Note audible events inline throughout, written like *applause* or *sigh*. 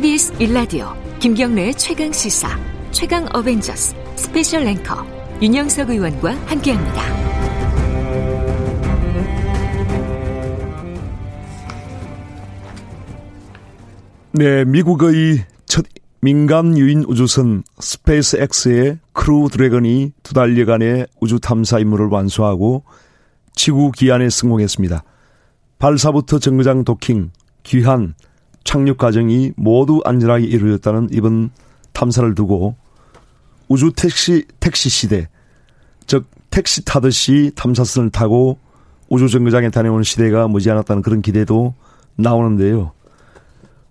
KBS 일라디오 김경래의 최강 시사 최강 어벤져스 스페셜 앵커 윤영석 의원과 함께합니다. 네, 미국의 첫 민간 유인 우주선 스페이스 X의 크루 드래건이 두 달여간의 우주 탐사 임무를 완수하고 지구 귀환에 성공했습니다. 발사부터 정거장 도킹, 귀한, 착륙 과정이 모두 안전하게 이루어졌다는 이번 탐사를 두고 우주 택시 택시 시대 즉 택시 타듯이 탐사선을 타고 우주 정거장에 다녀오는 시대가 머지않았다는 그런 기대도 나오는데요.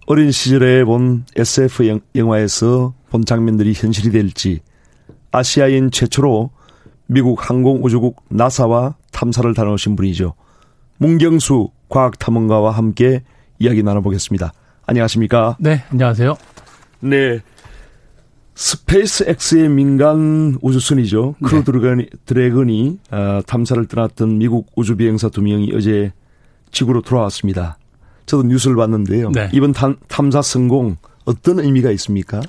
어린 시절에 본 SF 영화에서 본 장면들이 현실이 될지 아시아인 최초로 미국 항공우주국 나사와 탐사를 다녀오신 분이죠. 문경수 과학탐험가와 함께 이야기 나눠보겠습니다. 안녕하십니까? 네, 안녕하세요. 네. 스페이스 X의 민간 우주선이죠. 크루 네. 드래건이 어, 탐사를 떠났던 미국 우주 비행사 두 명이 어제 지구로 돌아왔습니다. 저도 뉴스를 봤는데요. 네. 이번 탐, 탐사 성공 어떤 의미가 있습니까?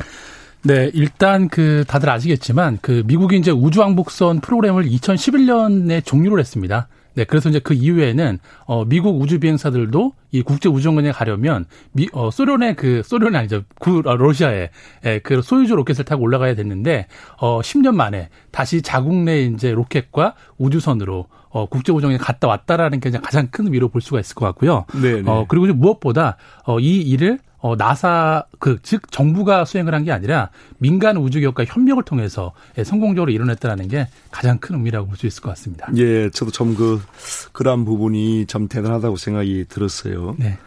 네, 일단 그 다들 아시겠지만 그 미국이 이제 우주왕복선 프로그램을 2011년에 종료를 했습니다. 네, 그래서 이제 그 이후에는 어 미국 우주 비행사들도 이 국제 우주정거장에 가려면 미, 어 소련의 그 소련이 아니죠. 구 어, 러시아의 예, 그 소유주 로켓을 타고 올라가야 됐는데 어 10년 만에 다시 자국 내 이제 로켓과 우주선으로 어 국제 우정에 갔다 왔다라는 게 가장 큰 의미로 볼 수가 있을 것 같고요. 네, 네. 어 그리고 무엇보다 어 이 일을 어, 나사, 그, 즉, 정부가 수행을 한 게 아니라 민간 우주기업과 협력을 통해서 예, 성공적으로 이뤄냈다는 게 가장 큰 의미라고 볼 수 있을 것 같습니다. 예, 저도 좀 그, 그러한 부분이 참 대단하다고 생각이 들었어요. 네.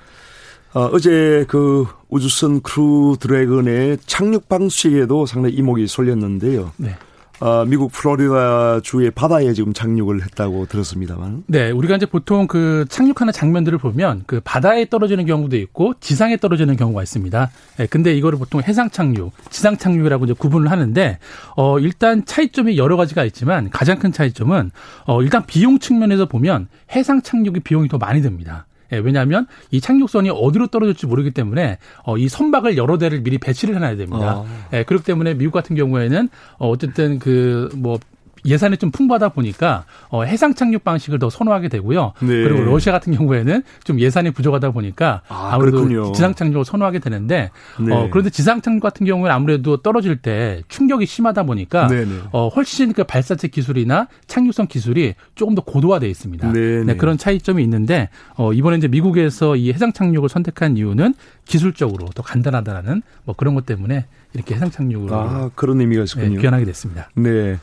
어, 어제 그 우주선 크루 드래곤의 착륙 방식에도 상당히 이목이 쏠렸는데요. 네. 어, 미국 플로리다 주의 바다에 지금 착륙을 했다고 들었습니다만. 네, 우리가 이제 보통 그 착륙하는 장면들을 보면 그 바다에 떨어지는 경우도 있고 지상에 떨어지는 경우가 있습니다. 네, 근데 이거를 보통 해상 착륙, 지상 착륙이라고 이제 구분을 하는데 어 일단 차이점이 여러 가지가 있지만 가장 큰 차이점은 어 일단 비용 측면에서 보면 해상 착륙이 비용이 더 많이 듭니다. 예, 왜냐하면 이 착륙선이 어디로 떨어질지 모르기 때문에 어, 이 선박을 여러 대를 미리 배치를 해놔야 됩니다. 어. 예, 그렇기 때문에 미국 같은 경우에는 어, 어쨌든 그 뭐 예산이 좀 풍부하다 보니까 어, 해상 착륙 방식을 더 선호하게 되고요. 네. 그리고 러시아 같은 경우에는 좀 예산이 부족하다 보니까 아, 무래도 지상 착륙을 선호하게 되는데 네. 어, 그런데 지상 착륙 같은 경우는 아무래도 떨어질 때 충격이 심하다 보니까 네, 네. 어, 훨씬 그 발사체 기술이나 착륙선 기술이 조금 더 고도화돼 있습니다. 네, 네, 네. 그런 차이점이 있는데 어, 이번에 이제 미국에서 이 해상 착륙을 선택한 이유는 기술적으로 더 간단하다라는 뭐 그런 것 때문에 이렇게 해상 착륙으로 아, 그런 의미가 있군요. 귀환하게 됐습니다. 네.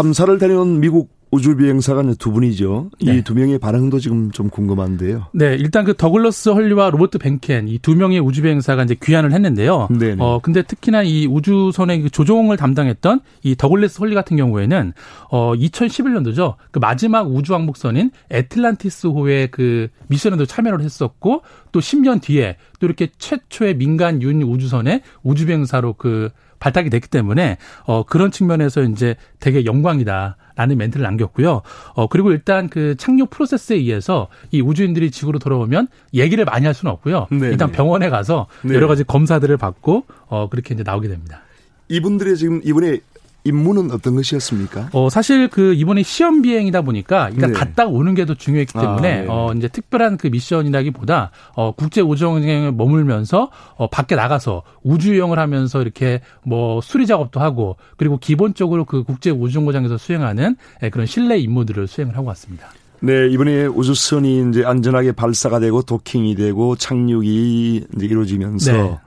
탐사를 다녀온 미국 우주 비행사가 두 분이죠. 네. 이두 명의 반응도 지금 좀 궁금한데요. 네, 일단 그 더글러스 헐리와 로버트 벤켄 이 두 명의 우주 비행사가 이제 귀환을 했는데요. 네. 어 근데 특히나 이 우주선의 그 조종을 담당했던 이 더글러스 헐리 같은 경우에는 어 2011년도죠. 그 마지막 우주 왕복선인 애틀란티스호의 그 미션에도 참여를 했었고 또 10년 뒤에 또 이렇게 최초의 민간 유인 우주선의 우주 비행사로 그 발탁이 됐기 때문에 어 그런 측면에서 이제 되게 영광이다 라는 멘트를 남겼고요. 어 그리고 일단 그 착륙 프로세스에 의해서 이 우주인들이 지구로 돌아오면 얘기를 많이 할 수는 없고요. 네네. 일단 병원에 가서 네. 여러 가지 검사들을 받고 어 그렇게 이제 나오게 됩니다. 이분들의 지금 이번에 임무는 어떤 것이었습니까? 어, 사실 그 이번에 시험 비행이다 보니까 일단 네. 갔다 오는 게 더 중요했기 아, 때문에 아, 네. 어, 이제 특별한 그 미션이라기보다 어, 국제 우주여행에 머물면서 어, 밖에 나가서 우주여행을 하면서 이렇게 뭐 수리 작업도 하고 그리고 기본적으로 그 국제 우주정거장에서 수행하는 예, 그런 실내 임무들을 수행을 하고 왔습니다. 네, 이번에 우주선이 이제 안전하게 발사가 되고 도킹이 되고 착륙이 이제 이루어지면서 네.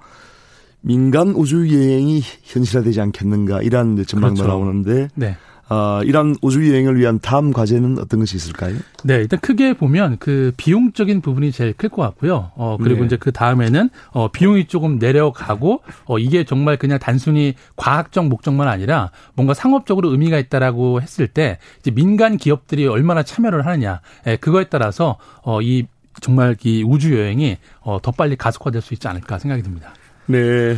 민간 우주 여행이 현실화되지 않겠는가 이런 전망도 그렇죠. 나오는데 네. 어, 이런 우주 여행을 위한 다음 과제는 어떤 것이 있을까요? 네, 일단 크게 보면 그 비용적인 부분이 제일 클 것 같고요. 어, 그리고 네. 이제 그 다음에는 어, 비용이 조금 내려가고 어, 이게 정말 그냥 단순히 과학적 목적만 아니라 뭔가 상업적으로 의미가 있다라고 했을 때 이제 민간 기업들이 얼마나 참여를 하느냐, 예, 그거에 따라서 어, 이 정말 이 우주 여행이 어, 더 빨리 가속화될 수 있지 않을까 생각이 듭니다. 네.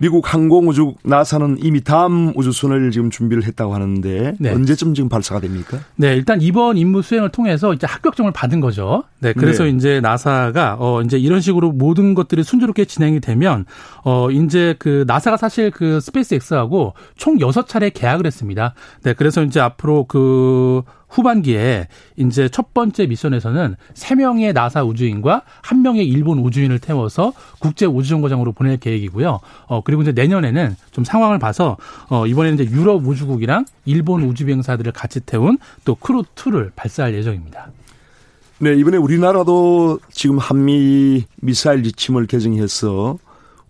미국 항공우주 나사는 이미 다음 우주선을 지금 준비를 했다고 하는데 네. 언제쯤 지금 발사가 됩니까? 네, 일단 이번 임무 수행을 통해서 이제 합격점을 받은 거죠. 네, 그래서 네. 이제 나사가 어 이제 이런 식으로 모든 것들이 순조롭게 진행이 되면 어 이제 그 나사가 사실 그 스페이스X하고 총 여섯 차례 계약을 했습니다. 네, 그래서 이제 앞으로 그 후반기에 이제 첫 번째 미션에서는 세명의 나사 우주인과 한명의 일본 우주인을 태워서 국제 우주정거장으로 보낼 계획이고요. 어 그리고 이제 내년에는 좀 상황을 봐서 어 이번에는 이제 유럽 우주국이랑 일본 우주 비행사들을 같이 태운 또 크루 2를 발사할 예정입니다. 네, 이번에 우리나라도 지금 한미 미사일 지침을 개정해서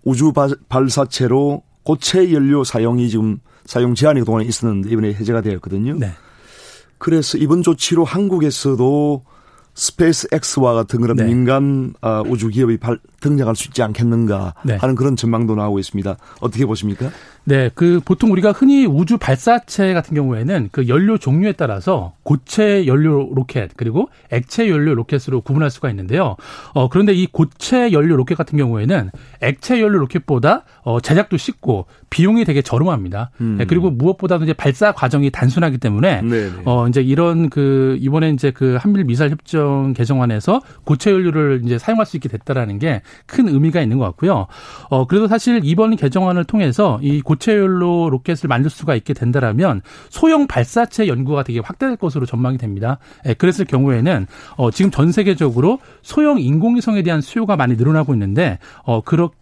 우주 발사체로 고체 연료 사용이 지금 사용 제한이 그동안 있었는데 이번에 해제가 되었거든요. 네. 그래서 이번 조치로 한국에서도 스페이스 X와 같은 그런 네. 민간 아, 우주 기업이 발, 등장할 수 있지 않겠는가 네. 하는 그런 전망도 나오고 있습니다. 어떻게 보십니까? 네, 그 보통 우리가 흔히 우주 발사체 같은 경우에는 그 연료 종류에 따라서 고체 연료 로켓 그리고 액체 연료 로켓으로 구분할 수가 있는데요. 어 그런데 이 고체 연료 로켓 같은 경우에는 액체 연료 로켓보다 어 제작도 쉽고 비용이 되게 저렴합니다. 음. 네, 그리고 무엇보다도 이제 발사 과정이 단순하기 때문에 네네. 어 이제 이런 그 이번에 이제 그 한미일 미사일 협정 개정안에서 고체 연료를 이제 사용할 수 있게 됐다라는 게큰 의미가 있는 것 같고요. 어 그래도 사실 이번 개정안을 통해서 이 고, 고체연료 로켓을 만들 수가 있게 된다라면 소형 발사체 연구가 되게 확대될 것으로 전망이 됩니다. 예, 그랬을 경우에는 어, 지금 전 세계적으로 소형 인공위성에 대한 수요가 많이 늘어나고 있는데 어, 그렇게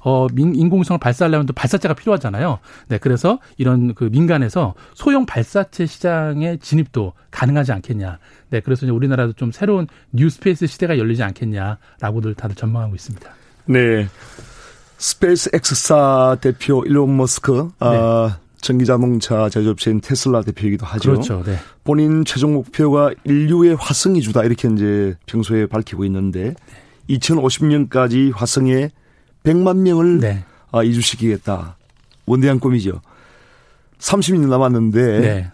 어, 인공위성을 발사하려면 또 발사체가 필요하잖아요. 네, 그래서 이런 그 민간에서 소형 발사체 시장의 진입도 가능하지 않겠냐. 네, 그래서 이제 우리나라도 좀 새로운 New Space 시대가 열리지 않겠냐라고들 다들 전망하고 있습니다. 네. 스페이스 X사 대표 일론 머스크, 아, 네. 아, 전기자동차 제조업체인 테슬라 대표이기도 하죠. 그렇죠. 네. 본인 최종 목표가 인류의 화성 이주다 이렇게 이제 평소에 밝히고 있는데 네. 2050년까지 화성에 100만 명을 네. 아, 이주시키겠다. 원대한 꿈이죠. 30년 남았는데 네.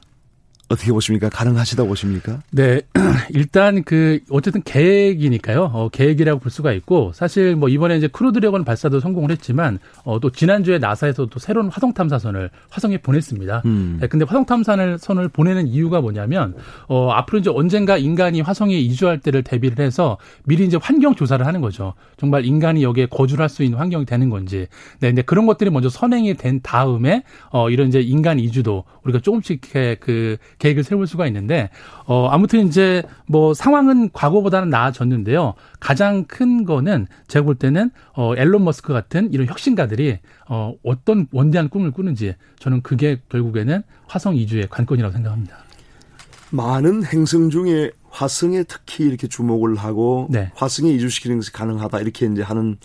어떻게 보십니까? 가능하시다 보십니까? 네. *clears throat* 일단 그 어쨌든 계획이니까요. 어, 계획이라고 볼 수가 있고 사실 뭐 이번에 이제 크루 드래곤 발사도 성공을 했지만 어, 또 지난주에 나사에서 도 새로운 화성 탐사선을 화성에 보냈습니다. 음. 네, 근데 화성 탐사선을 선을 보내는 이유가 뭐냐면 어, 앞으로 이제 언젠가 인간이 화성에 이주할 때를 대비를 해서 미리 이제 환경 조사를 하는 거죠. 정말 인간이 여기에 거주를 할 수 있는 환경이 되는 건지. 네, 근데 그런 것들이 먼저 선행이 된 다음에 어, 이런 이제 인간 이주도 우리가 조금씩 그 계획을 세울 수가 있는데 어 아무튼 이제 뭐 상황은 과거보다는 나아졌는데요. 가장 큰 거는 제가 볼 때는 어 앨런 머스크 같은 이런 혁신가들이 어 어떤 원대한 꿈을 꾸는지 저는 그게 결국에는 화성 이주의 관건이라고 생각합니다. 많은 행성 중에 화성에 특히 이렇게 주목을 하고 네. 화성에 이주시키는 것이 가능하다 이렇게 이제 하는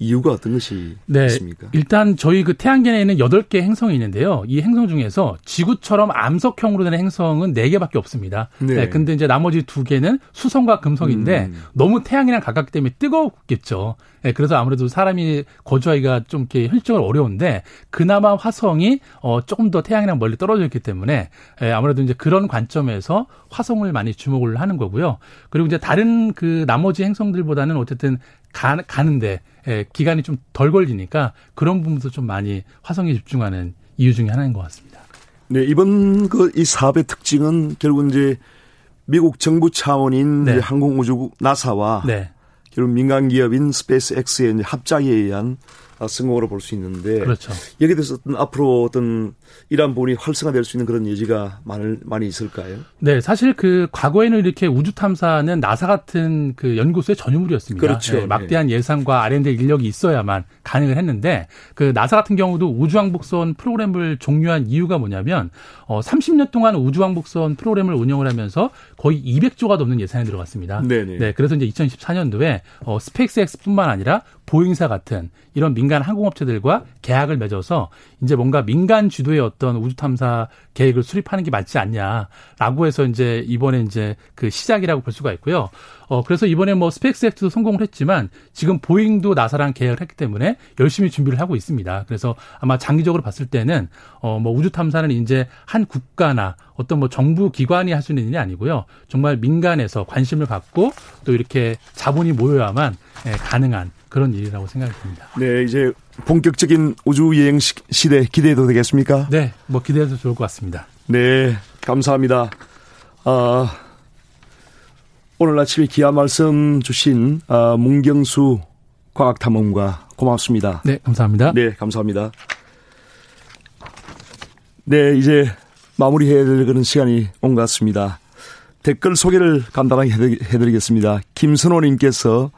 이유가 어떤 것이 네, 있습니까? 일단 저희 그 태양계에는 8개 행성이 있는데요. 이 행성 중에서 지구처럼 암석형으로 된 행성은 4개밖에 없습니다. 네. 네 근데 이제 나머지 2개는 수성과 금성인데 음. 너무 태양이랑 가깝기 때문에 뜨겁겠죠. 네, 그래서 아무래도 사람이 거주하기가 좀 이렇게 현실적으로 어려운데 그나마 화성이 어 조금 더 태양이랑 멀리 떨어져 있기 때문에 예, 아무래도 이제 그런 관점에서 화성을 많이 주목을 하는 거고요. 그리고 이제 다른 그 나머지 행성들보다는 어쨌든 가, 가는데 예, 기간이 좀 덜 걸리니까 그런 부분도 좀 많이 화성에 집중하는 이유 중에 하나인 것 같습니다. 네, 이번 그 이 사업의 특징은 결국 이제 미국 정부 차원인 네. 항공우주국 나사와 네. 결국 민간 기업인 스페이스X의 합작에 의한 성공으로 볼 수 있는데 그렇죠. 여기에 대해서 어떤 앞으로 어떤 이러한 부분이 활성화될 수 있는 그런 여지가 많을, 많이 있을까요? 네, 사실 그 과거에는 이렇게 우주 탐사는 나사 같은 그 연구소의 전유물이었습니다. 그렇죠. 네, 막대한 네. 예산과 R&D 인력이 있어야만 가능을 했는데 그 나사 같은 경우도 우주왕복선 프로그램을 종료한 이유가 뭐냐면 어 30년 동안 우주왕복선 프로그램을 운영을 하면서 거의 200조가 넘는 예산이 들어갔습니다. 네네. 네, 그래서 이제 2014년도에 어 스페이스X뿐만 아니라 보잉사 같은 이런 민간 항공업체들과 계약을 맺어서 이제 뭔가 민간 주도의 어떤 우주 탐사 계획을 수립하는 게 맞지 않냐라고 해서 이제 이번에 이제 그 시작이라고 볼 수가 있고요. 어 그래서 이번에 뭐 스펙스X도 성공을 했지만 지금 보잉도 나사랑 계약을 했기 때문에 열심히 준비를 하고 있습니다. 그래서 아마 장기적으로 봤을 때는 어 뭐 우주 탐사는 이제 한 국가나 어떤 뭐 정부 기관이 할 수 있는 일이 아니고요. 정말 민간에서 관심을 갖고 또 이렇게 자본이 모여야만 예, 가능한 그런 일이라고 생각이 듭니다. 네, 이제 본격적인 우주 여행 시대 기대해도 되겠습니까? 네, 뭐 기대해도 좋을 것 같습니다. 네, 감사합니다. 아, 오늘 아침에 기아 말씀 주신 아, 문경수 과학탐험가 고맙습니다. 네, 감사합니다. 네, 감사합니다. 네, 이제 마무리해야 될 그런 시간이 온 것 같습니다. 댓글 소개를 간단하게 해드리겠습니다. 김선호님께서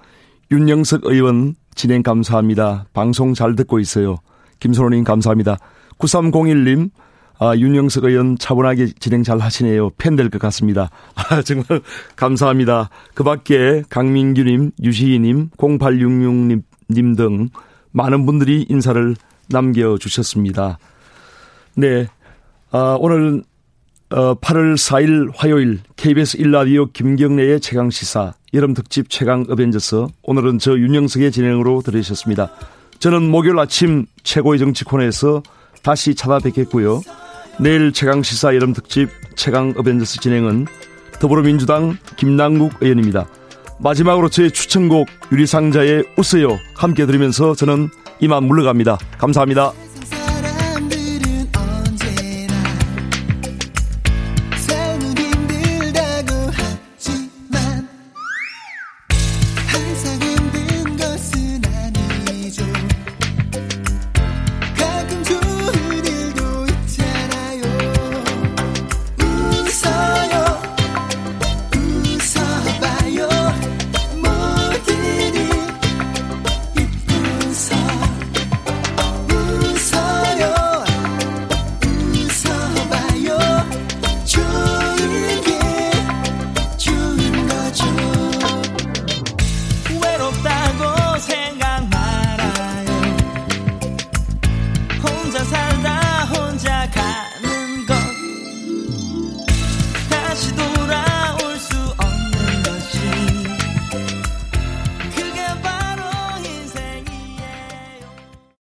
윤영석 의원 진행 감사합니다. 방송 잘 듣고 있어요. 김선호님 감사합니다. 9301님, 아, 윤영석 의원 차분하게 진행 잘 하시네요. 팬 될 것 같습니다. *laughs* 아, 정말 감사합니다. 그 밖에 강민규님, 유시희님, 0866님 등 많은 분들이 인사를 남겨주셨습니다. 네. 아, 오늘 어, 8월 4일 화요일 KBS 1라디오 김경래의 최강시사 여름 특집 최강 어벤져스 오늘은 저 윤영석의 진행으로 들으셨습니다. 저는 목요일 아침 최고의 정치 코너에서 다시 찾아뵙겠고요. 내일 최강시사 여름 특집 최강 어벤져스 진행은 더불어민주당 김남국 의원입니다. 마지막으로 제 추천곡 유리상자의 웃어요 함께 들으면서 저는 이만 물러갑니다. 감사합니다.